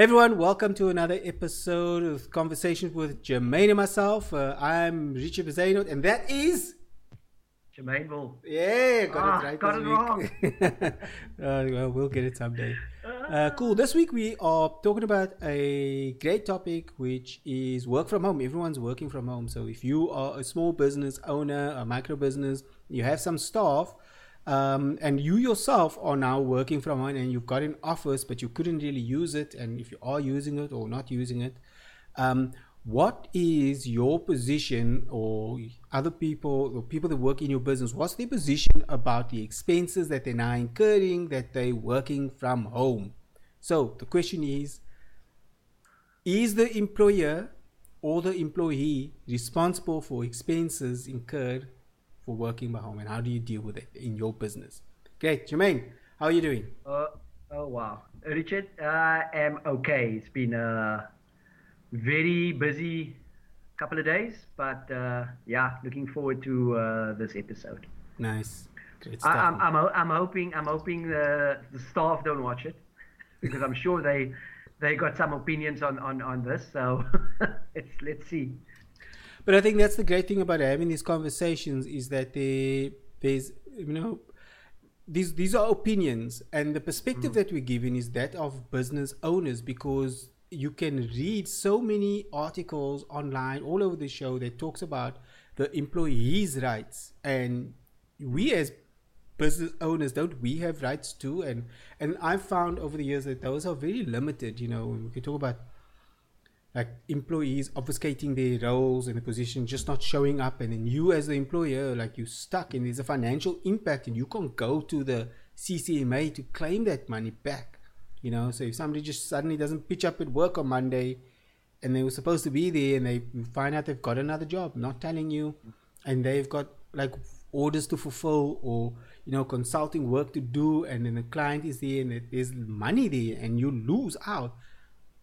everyone, welcome to another episode of Conversations with Jermaine and myself. Uh, I'm Richard Bezano, and that is Jermaine Bull. Yeah, got Ah, it right. got this it week. uh, well, we'll get it someday. Uh, cool. This week we are talking about a great topic, which is work from home. Everyone's working from home. So if you are a small business owner, a micro business, you have some staff, um, and you yourself are now working from home, and you've got an office, but you couldn't really use it. And if you are using it or not using it, um, what is your position or other people or people that work in your business what's their position about the expenses that they're now incurring that they're working from home so the question is is the employer or the employee responsible for expenses incurred for working by home and how do you deal with it in your business great jermaine how are you doing Uh, oh wow, Richard, I am okay. It's been a very busy couple of days, but uh, yeah, looking forward to uh, this episode. nice I, stuff I'm, I'm, I'm hoping I'm hoping the, the staff don't watch it because I'm sure they they got some opinions on, on, on this. So let's let's see. But I think that's the great thing about having these conversations is that they, there's, you know, these these are opinions, and the perspective mm. that we're given is that of business owners because you can read so many articles online all over the show that talks about the employees' rights, and we as business owners don't we have rights too? And and I've found over the years that those are very limited. You know, we can talk about like employees obfuscating their roles and the position just not showing up and then you as the employer like you're stuck and there's a financial impact and you can't go to the ccma to claim that money back you know? So if somebody just suddenly doesn't pitch up at work on monday and they were supposed to be there and they find out they've got another job not telling you and they've got like orders to fulfill or you know consulting work to do and then the client is there and there's money there and you lose out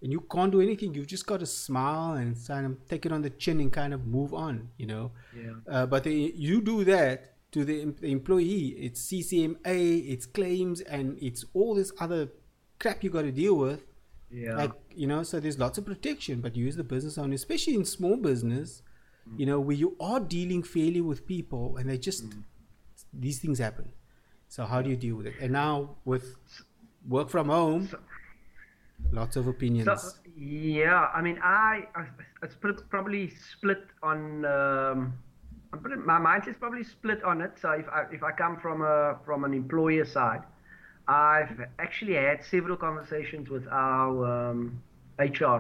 and you can't do anything. You've just got to smile and kind of take it on the chin and kind of move on, you know. Yeah. Uh, but the, you do that to the, the employee. It's CCMA, it's claims, and it's all this other crap you got to deal with. Yeah. Like you know, so there's lots of protection, but you as the business owner, especially in small business, you know, where you are dealing fairly with people, and they just these things happen. So how do you deal with it? And now with work from home, lots of opinions. So, yeah, I mean, I, I it's probably split on. Um, my mind is probably split on it. So if I if I come from a from an employer side, I've actually had several conversations with our um, HR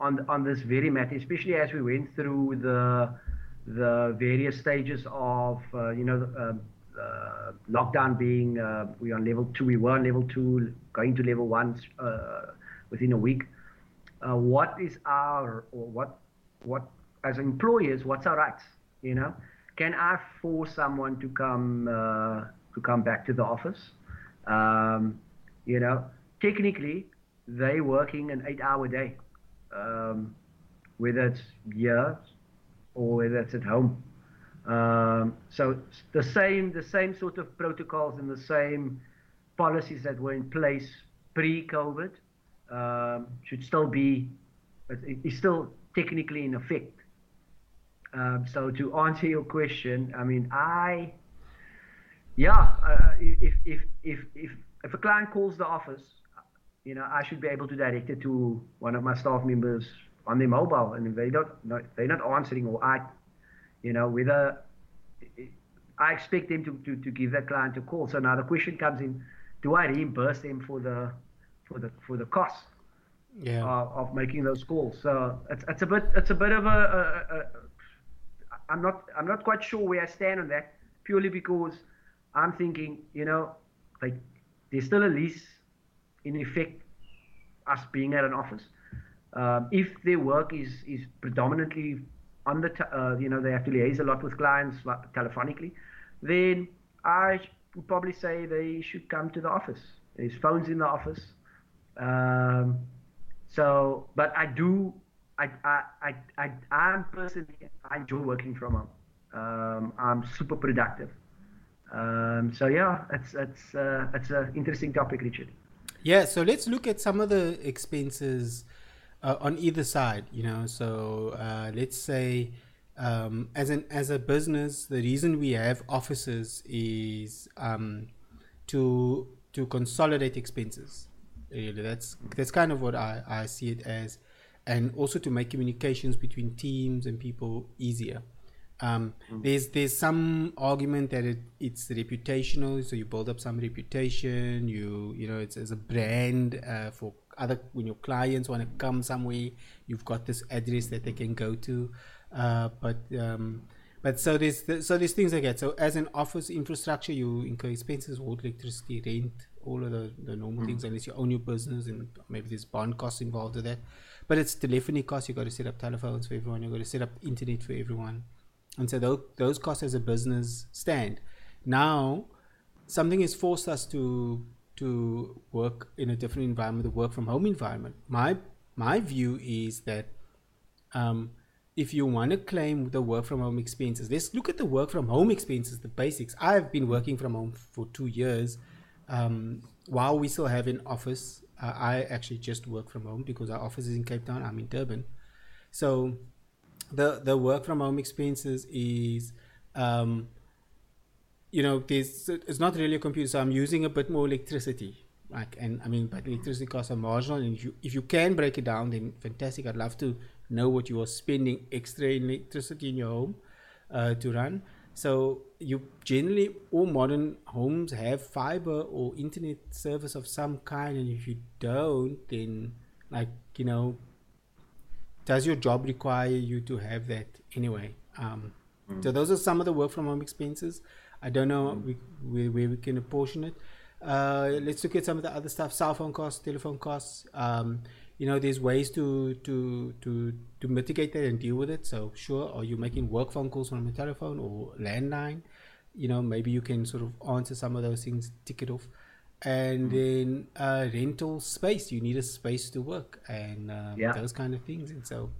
on on this very matter, especially as we went through the the various stages of uh, you know. Uh, uh, lockdown being uh, we on level two, we were on level two, going to level one uh, within a week. Uh, what is our or what what as employers? What's our rights? You know, can I force someone to come uh, to come back to the office? Um, you know, technically they working an eight-hour day, um, whether it's here or whether it's at home. Um, so the same the same sort of protocols and the same policies that were in place pre-COVID um, should still be is still technically in effect. Um, so to answer your question, I mean I yeah uh, if if if if if a client calls the office, you know I should be able to direct it to one of my staff members on their mobile, and if they don't not, they're not answering or I you know, whether I expect them to, to, to give that client a call. So now the question comes in: Do I reimburse them for the for the for the cost yeah. of, of making those calls? So it's, it's a bit it's a bit of a, a, a, a I'm not I'm not quite sure where I stand on that purely because I'm thinking you know like there's still a lease in effect us being at an office. Um, if their work is is predominantly on the t- uh, you know they have to liaise a lot with clients like, telephonically, then I would probably say they should come to the office. There's phones in the office. Um, so, but I do, I, I, I, I, I'm personally, I enjoy working from home. Um, I'm super productive. Um, so yeah, it's it's uh, it's an interesting topic, Richard. Yeah, so let's look at some of the expenses uh, on either side. You know, so uh, let's say um, as an as a business, the reason we have offices is um, to to consolidate expenses. Really, that's that's kind of what I, I see it as, and also to make communications between teams and people easier. Um, mm. There's there's some argument that it, it's reputational, so you build up some reputation. You you know it's as a brand uh, for other when your clients want to come somewhere, you've got this address that they can go to. Uh, but um, but so there's so there's things like that. So as an office infrastructure, you incur expenses, water, electricity, rent, all of the, the normal mm. things, unless you own your business and maybe there's bond costs involved with that. But it's telephony costs. You've got to set up telephones for everyone. You've got to set up internet for everyone and so those, those costs as a business stand. Now, something has forced us to to work in a different environment, the work from home environment. My my view is that um, if you want to claim the work from home expenses, let's look at the work from home expenses, the basics. I've been working from home for two years. Um, while we still have an office, uh, I actually just work from home because our office is in Cape Town. I'm in Durban, so the the work from home experiences is um, you know there's it's not really a computer so i'm using a bit more electricity. Like and i mean but electricity costs are marginal and if you if you can break it down then fantastic. I'd love to know what you are spending extra in electricity in your home uh, to run. So you generally all modern homes have fiber or internet service of some kind and if you don't then like you know does your job require you to have that anyway? Um, mm. So those are some of the work from home expenses. I don't know mm. we, we, where we can apportion it. Uh, let's look at some of the other stuff: cell phone costs, telephone costs. Um, you know, there's ways to to to to mitigate that and deal with it. So sure, are you making work phone calls from a telephone or landline? You know, maybe you can sort of answer some of those things, tick it off and then uh, rental space. You need a space to work and uh, yeah. those kind of things. And so,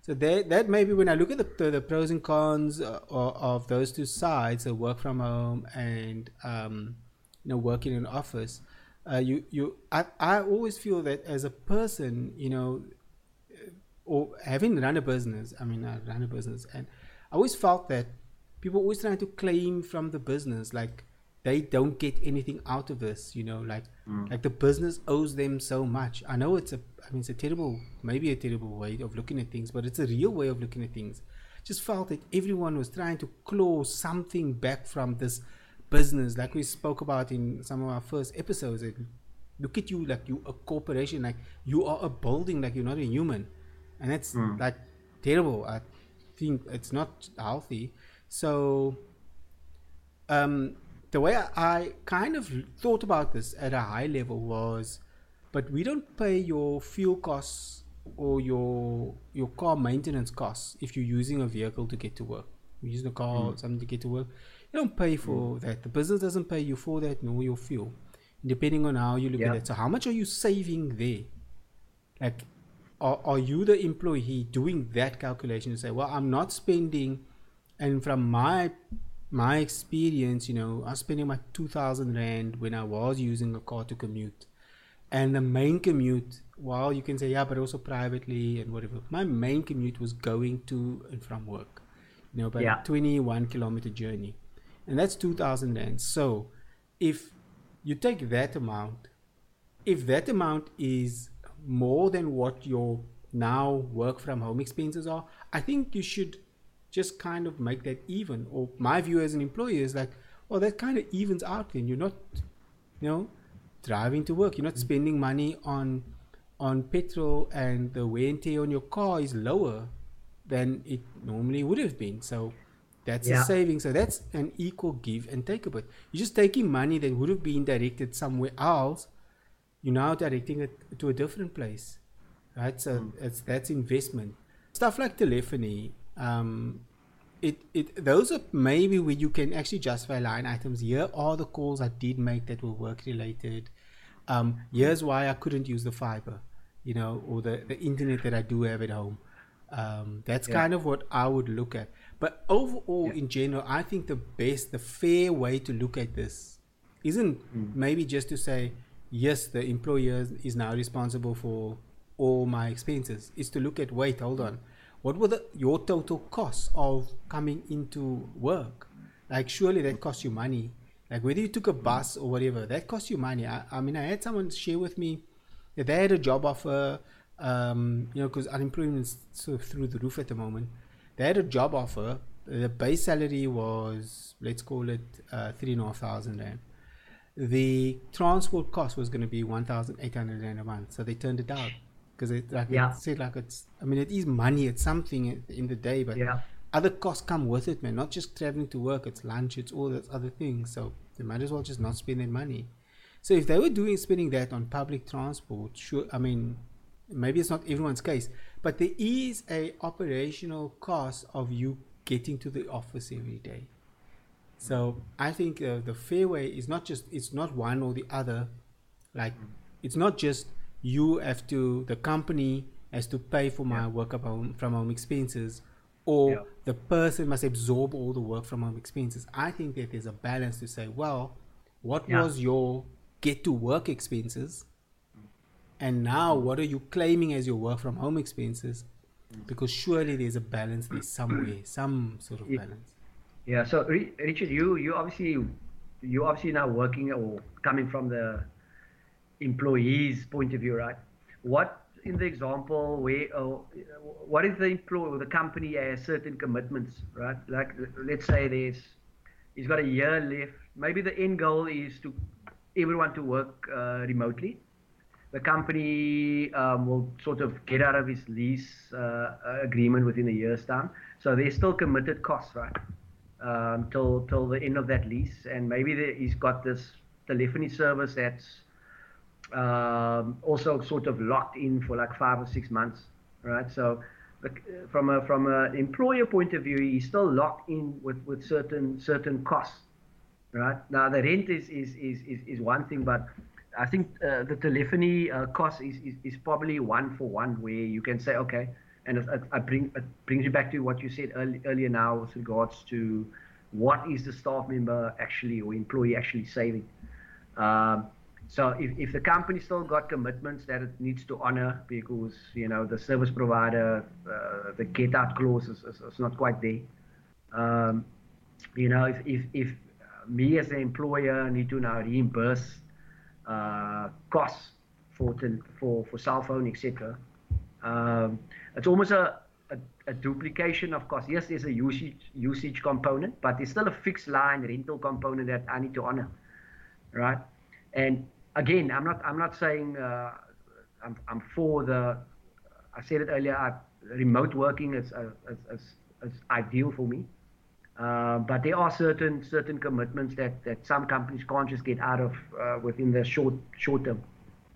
so that that maybe when I look at the, the, the pros and cons uh, of, of, those two sides, the work from home and um, you know working in an office, uh, you you I, I always feel that as a person, you know, or having run a business, I mean, I run a business, and I always felt that people always trying to claim from the business like they don't get anything out of this you know like mm. like the business owes them so much. I know it's a i mean it's a terrible maybe a terrible way of looking at things but it's a real way of looking at things. Just felt that everyone was trying to claw something back from this business. Like we spoke about in some of our first episodes look at you like you a corporation like you are a building like you're not a human. And that's mm. like terrible. I think it's not healthy so um the way I kind of thought about this at a high level was, but we don't pay your fuel costs or your your car maintenance costs if you're using a vehicle to get to work. You're using a car mm. or something to get to work. You don't pay for mm. that. The business doesn't pay you for that, nor your fuel, depending on how you look at it. So, how much are you saving there? Like, are, are you the employee doing that calculation to say, well, I'm not spending, and from my my experience, you know, I was spending my 2000 Rand when I was using a car to commute. And the main commute, while you can say, yeah, but also privately and whatever, my main commute was going to and from work, you know, about yeah. 21 kilometer journey. And that's 2000 Rand. So if you take that amount, if that amount is more than what your now work from home expenses are, I think you should just kind of make that even. Or my view as an employee is like, well, that kind of evens out. Then you're not, you know, driving to work. You're not spending money on on petrol, and the wear and tear on your car is lower than it normally would have been. So that's yeah. a saving. So that's an equal give and take a bit. You're just taking money that would have been directed somewhere else. You're now directing it to a different place, right? So mm. it's that's investment. Stuff like telephony um, it, it those are maybe where you can actually justify line items. Here are the calls I did make that were work related. Um, here's why I couldn't use the fiber, you know, or the, the internet that I do have at home. Um, that's yeah. kind of what I would look at. But overall, yeah. in general, I think the best, the fair way to look at this isn't mm. maybe just to say, yes, the employer is now responsible for all my expenses. Is to look at wait, hold on, what were the your total costs of coming into work? Like surely that costs you money. Like whether you took a bus or whatever, that costs you money. I, I mean, I had someone share with me that they had a job offer, um, you know, because unemployment's sort of through the roof at the moment. They had a job offer. The base salary was let's call it uh, three and a half thousand rand. The transport cost was going to be one thousand eight hundred rand a month, so they turned it down because it like Yeah. it said like it's. I mean, it is money. It's something in- the day, but Yeah. other costs come with it, man. Not just traveling to work. It's lunch. It's all those other things. So they might as well just not spend their money. So if they were doing spending that on public transport, sure. I mean, maybe it's not everyone's case, but there is a operational cost of you getting to the office every day. So I think uh, the fair way is not just it's not one or the other. Like it's not just you have to the company has to pay for my Yeah. work home, from home expenses, or Yeah. the person must absorb all the work from home expenses. I think that there's a balance to say, well, what Yeah. was your get to work expenses, and now mm. what are you claiming as your work from home expenses? Because surely there's a balance there somewhere, some sort of balance. Yeah. So Richard, you you obviously you obviously now working or coming from the employee's point of view, right? What in the example where uh, what if the employee or the company has certain commitments, right? Like let's say there's he's got a year left. Maybe the end goal is to everyone to work uh, remotely. The company um, will sort of get out of his lease uh, agreement within a year's time. So there's still committed costs, right? um, till till the end of that lease, and maybe the, he's got this telephony service that's um, also sort of locked in for like five or six months, right? So the, from a from an employer point of view, he's still locked in with, with certain certain costs, right? Now the rent is is is is, is one thing, but I think uh, the telephony uh, cost is, is is probably one for one, where you can say, okay, and it, it, I bring it brings you back to what you said early, earlier now with regards to what is the staff member actually or employee actually saving. Um, so if, if the company still got commitments that it needs to honor because you know the service provider uh, the get out clause is, is, is not quite there. Um, you know if, if, if me as an employer need to now reimburse uh, costs for for for cell phone etc. Um, it's almost a, a, a duplication of cost. Yes, there's a usage usage component, but there's still a fixed line rental component that I need to honor, right? And again, I'm not I'm not saying uh, I'm I'm for the. I said it earlier. I, remote working is, uh, is, is, is ideal for me, uh, but there are certain certain commitments that, that some companies can't just get out of uh, within the short short term.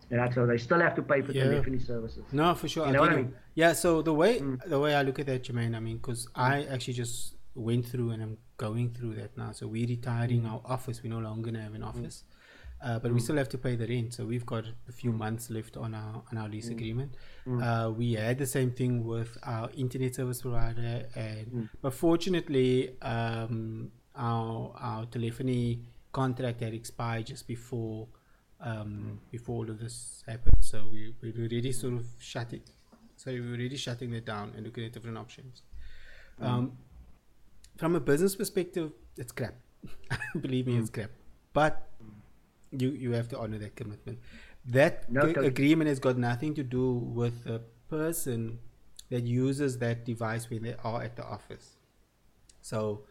Right, so they still have to pay for Yeah. telephony services. No, for sure. You I know I mean? Mm. Yeah. So the way the way I look at that, Jermaine, I mean, because I actually just went through and I'm going through that now. So we're retiring Mm. our office. We're no longer gonna have an office, uh, but we still have to pay the rent. So we've got a few months left on our on our Mm. lease agreement. Uh, we had the same thing with our internet service provider, and Mm. but fortunately, um, our our telephony contract had expired just before um, before all of this happened. So we, we were already sort of shut it. So we were already shutting that down and looking at different options. Um, from a business perspective, it's crap. Believe me, it's crap. But you you have to honor that commitment. That No, g- agreement has got nothing to do with the person that uses that device when they are at the office. So,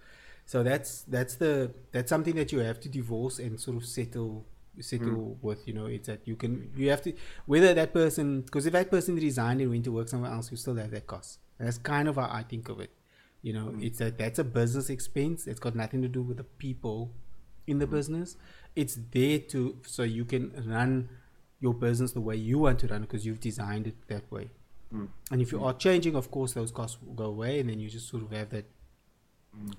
so that's that's the that's something that you have to divorce and sort of settle settle mm. with. You know, it's that you can you have to whether that person because if that person resigned and went to work somewhere else, you still have that cost. That's kind of how I think of it. You know, mm. it's that that's a business expense. It's got nothing to do with the people in the mm. business. It's there to so you can run your business the way you want to run because you've designed it that way. And if you are changing, of course, those costs will go away, and then you just sort of have that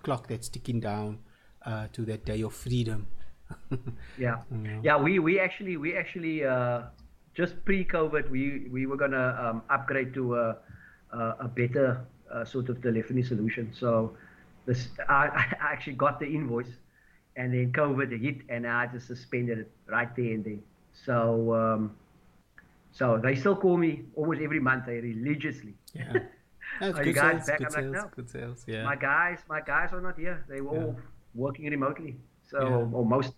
clock that's ticking down uh, to that day of freedom. Yeah, Yeah. yeah. We we actually we actually uh, just pre-COVID we we were gonna um, upgrade to a a, a better uh, sort of telephony solution. So this I, I actually got the invoice, and then COVID hit, and I just suspended it right there and then. So um, so they still call me almost every month. They religiously. Yeah. That's Are good guys sales, back? good I'm like, sales, no. good sales. Yeah. My guys, my guys are not here. They were Yeah. all working remotely. So Yeah. or most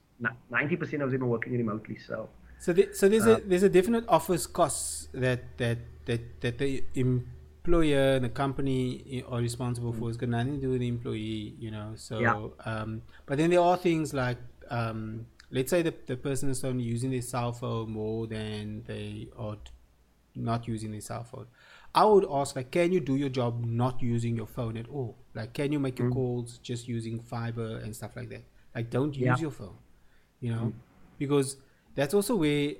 ninety percent of them are working remotely. So So, the, so there's Uh, a there's a definite office costs that that that that the employer and the company are responsible for. It's got nothing to do with the employee, you know. So, Yeah. um, but then there are things like, um, let's say the the person is only using their cell phone more than they are not using their cell phone. I would ask like, can you do your job not using your phone at all? Like, can you make your calls just using fiber and stuff like that? Like, don't use Yeah. your phone, you know, because that's also where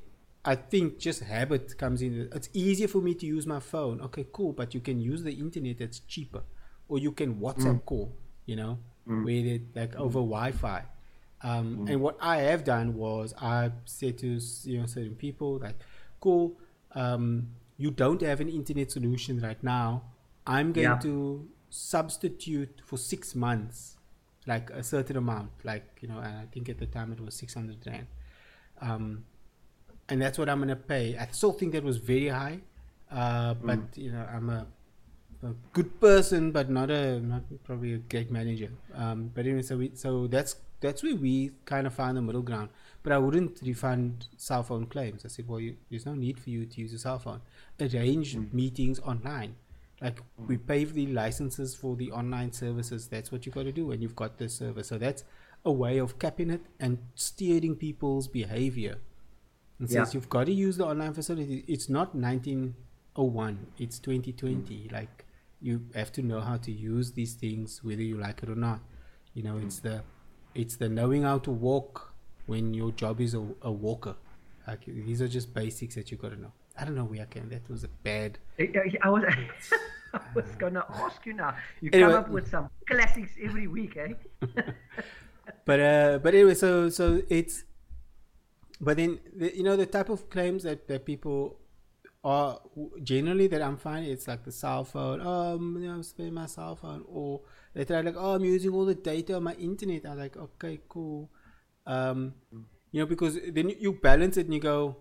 I think just habit comes in. It's easier for me to use my phone. Okay, cool, but you can use the internet that's cheaper, or you can WhatsApp call, you know, where they like over Wi-Fi. Um, And what I have done was I said to you know certain people like, cool, um, you don't have an internet solution right now. I'm going Yeah. to substitute for six months, like a certain amount, like you know, and I think at the time it was six hundred rand. Um, and that's what I'm gonna pay. I still think that was very high, uh, but you know I'm a, a good person, but not a not probably a great manager. Um, but anyway, so we so that's that's where we kind of found the middle ground. But I wouldn't refund cell phone claims. I said, well, you, there's no need for you to use a cell phone. Arrange meetings online. Like we pay for the licenses for the online services. That's what you got to do when you've got this service. So that's a way of capping it and steering people's behavior. It Yeah. says you've got to use the online facility. It's not 1901. It's 2020. Like you have to know how to use these things, whether you like it or not. You know, it's the it's the knowing how to walk when your job is a, a walker. Like these are just basics that you got to know. I don't know where I can. That was a bad. I was I was gonna ask you now. You Anyway. come up with some classics every week, eh? but uh but anyway so so it's but then the, you know the type of claims that, that people are generally that i'm finding it's like the cell phone um you know, i'm spending my cell phone or they try like oh i'm using all the data on my internet. I'm like okay cool. Um you know because then you, balance it and you go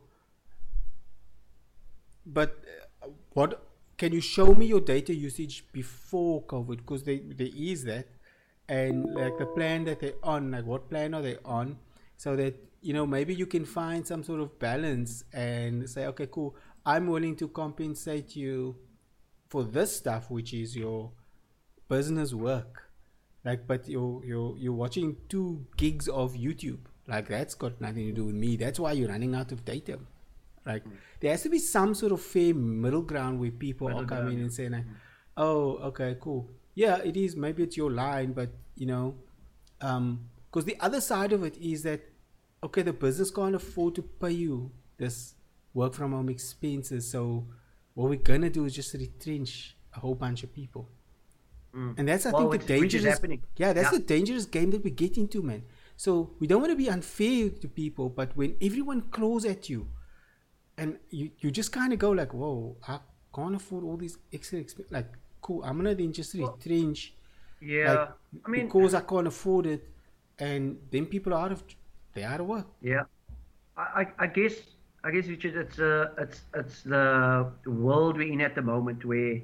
but uh, what can you show me your data usage before COVID? Because they there is that, and like the plan that they're on, like what plan are they on, so that you know maybe you can find some sort of balance and say, okay, cool, I'm willing to compensate you for this stuff, which is your business work. Like, but you're you're you're watching two gigs of YouTube. Like that's got nothing to do with me. That's why you're running out of data. Like there has to be some sort of fair middle ground where people Middle are coming ground, and saying, like, "Oh, okay, cool. Yeah, it is. Maybe it's your line, but you know, um, because the other side of it is that okay, the business can't afford to pay you this work from home expenses. So what we're gonna do is just retrench a whole bunch of people." Mm. And that's I Well, think the dangerous. happening. Yeah, that's Yeah. the dangerous game that we get into, man. So we don't want to be unfair to people, but when everyone claws at you, and you, you just kind of go like, "Whoa, I can't afford all these extra expenses." Like, cool, I'm gonna then just retrench, Yeah. like, I mean, because I can't afford it, and then people are out of of work. Yeah, I, I, I guess I guess Richard, it's uh, it's it's the world we're in at the moment where,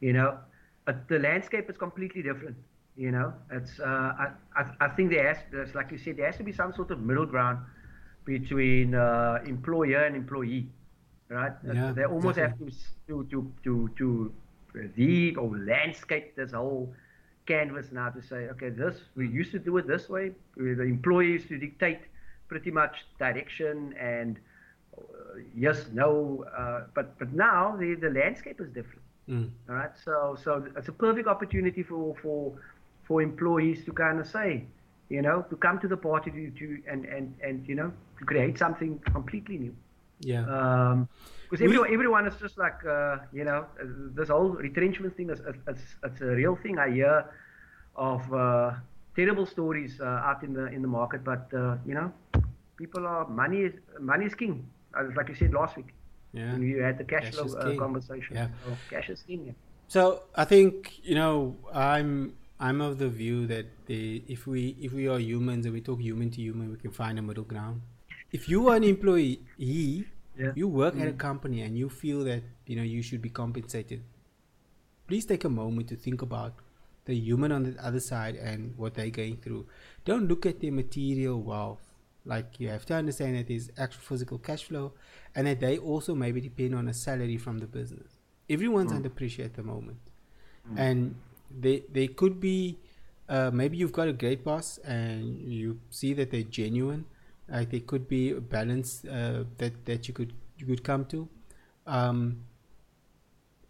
you know, uh, the landscape is completely different. You know, it's uh, I, I I think there has there's like you said there has to be some sort of middle ground between uh, employer and employee, right? Yeah, they almost exactly. have to to to to to read or landscape this whole canvas now to say, okay, this we used to do it this way. The employee used to dictate pretty much direction and uh, yes, no, uh, but but now the the landscape is different. Mm. All right, so so it's a perfect opportunity for for for employees to kind of say, you know, to come to the party to, to and and and you know to create something completely new. Yeah, Um, because We- everyone, everyone is just like, uh, you know, this whole retrenchment thing is, is, is it's a real thing. I hear of uh, terrible stories uh, out in the in the market, but uh, you know, people are money is money is king. Like you said last week, yeah. when you had the cash, Cash flow uh, conversation. Yeah. So cash is king. Yeah. So I think you know I'm I'm of the view that the if we if we are humans and we talk human to human, we can find a middle ground. if you are an employee, Yeah. you work at a company and you feel that you know you should be compensated, please take a moment to think about the human on the other side and what they're going through. Don't look at their material wealth. Like you have to understand that there's actual physical cash flow and that they also maybe depend on a salary from the business. Everyone's under pressure at the moment. And they they could be uh, maybe you've got a great boss and you see that they're genuine. Like there could be a balance uh, that that you could you could come to. Um,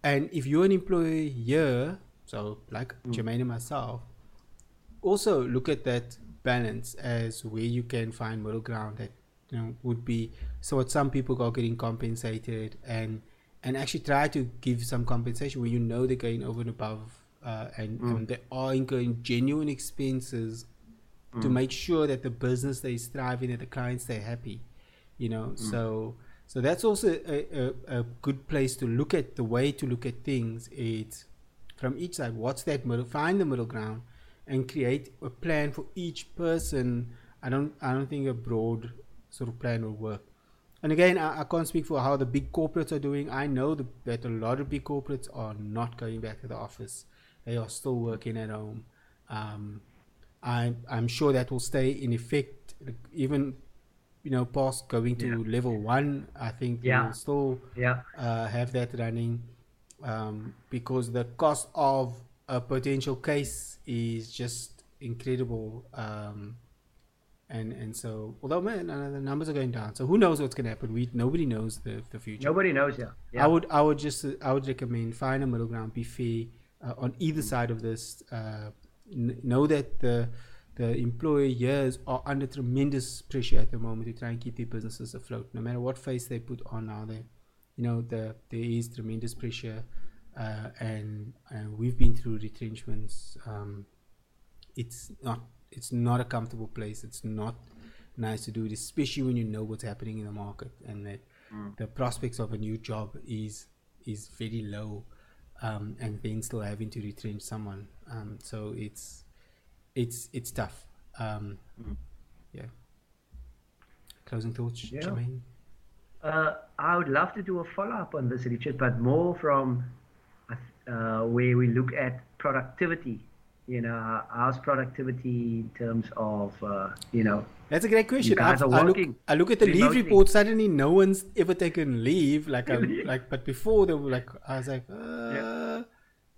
and if you're an employee here, so like Jermaine and myself, also look at that balance as where you can find middle ground that you know would be so what some people are getting compensated and and actually try to give some compensation where you know they're going over and above uh, and, and mm. they are incurring genuine expenses to mm. make sure that the business they is thriving and the clients they're happy you know? Mm. So so that's also a, a, a good place to look at the way to look at things. It's from each side what's that middle find the middle ground and create a plan for each person i don't i don't think a broad sort of plan will work and again i, I can't speak for how the big corporates are doing i know the, that a lot of big corporates are not going back to the office they are still working at home um, I'm, I'm sure that will stay in effect even you know past going to Yeah. level one i think Yeah. we'll still Yeah. uh, have that running um, because the cost of a potential case is just incredible um, and and so although man the numbers are going down so who knows what's going to happen we nobody knows the, the future Nobody knows. Yeah. yeah. I would I would just uh, I would recommend find a middle ground, be fair uh, on either side of this. Uh, n- know that the the employers are under tremendous pressure at the moment to try and keep their businesses afloat. No matter what face they put on now, there, you know, the there is tremendous pressure, uh, and and we've been through retrenchments. Um, it's not it's not a comfortable place. It's not nice to do it, especially when you know what's happening in the market and that the prospects of a new job is is very low, um, and then still having to retrench someone. Um, so it's it's it's tough. Um, Yeah. Closing thoughts, Yeah. Jermaine. Uh, I would love to do a follow up on this, Richard, but more from uh, where we look at productivity. You know, how's productivity in terms of, uh, you know, That's a great question. guys I've- are I look, I look at the leave report. Suddenly, no one's ever taken leave. Like, I, Really? like, but before they were like, I was like, uh,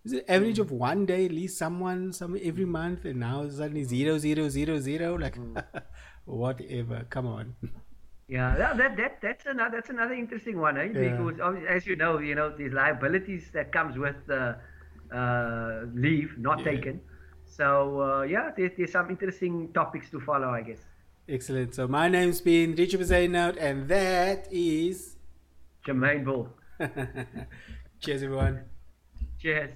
is it average of one day at least someone, some every month, and now it's suddenly zero, zero, zero, zero. Like, whatever. Come on. Yeah, that that that's another that's another interesting one, eh? Yeah. Because as you know, you know these liabilities that comes with uh, uh, leave not Yeah. taken. So uh, yeah, there's, there's some interesting topics to follow, I guess. Excellent. So my name's been Richard Bezuidenhout, and that is. Jermaine Bull. Cheers, everyone. Cheers.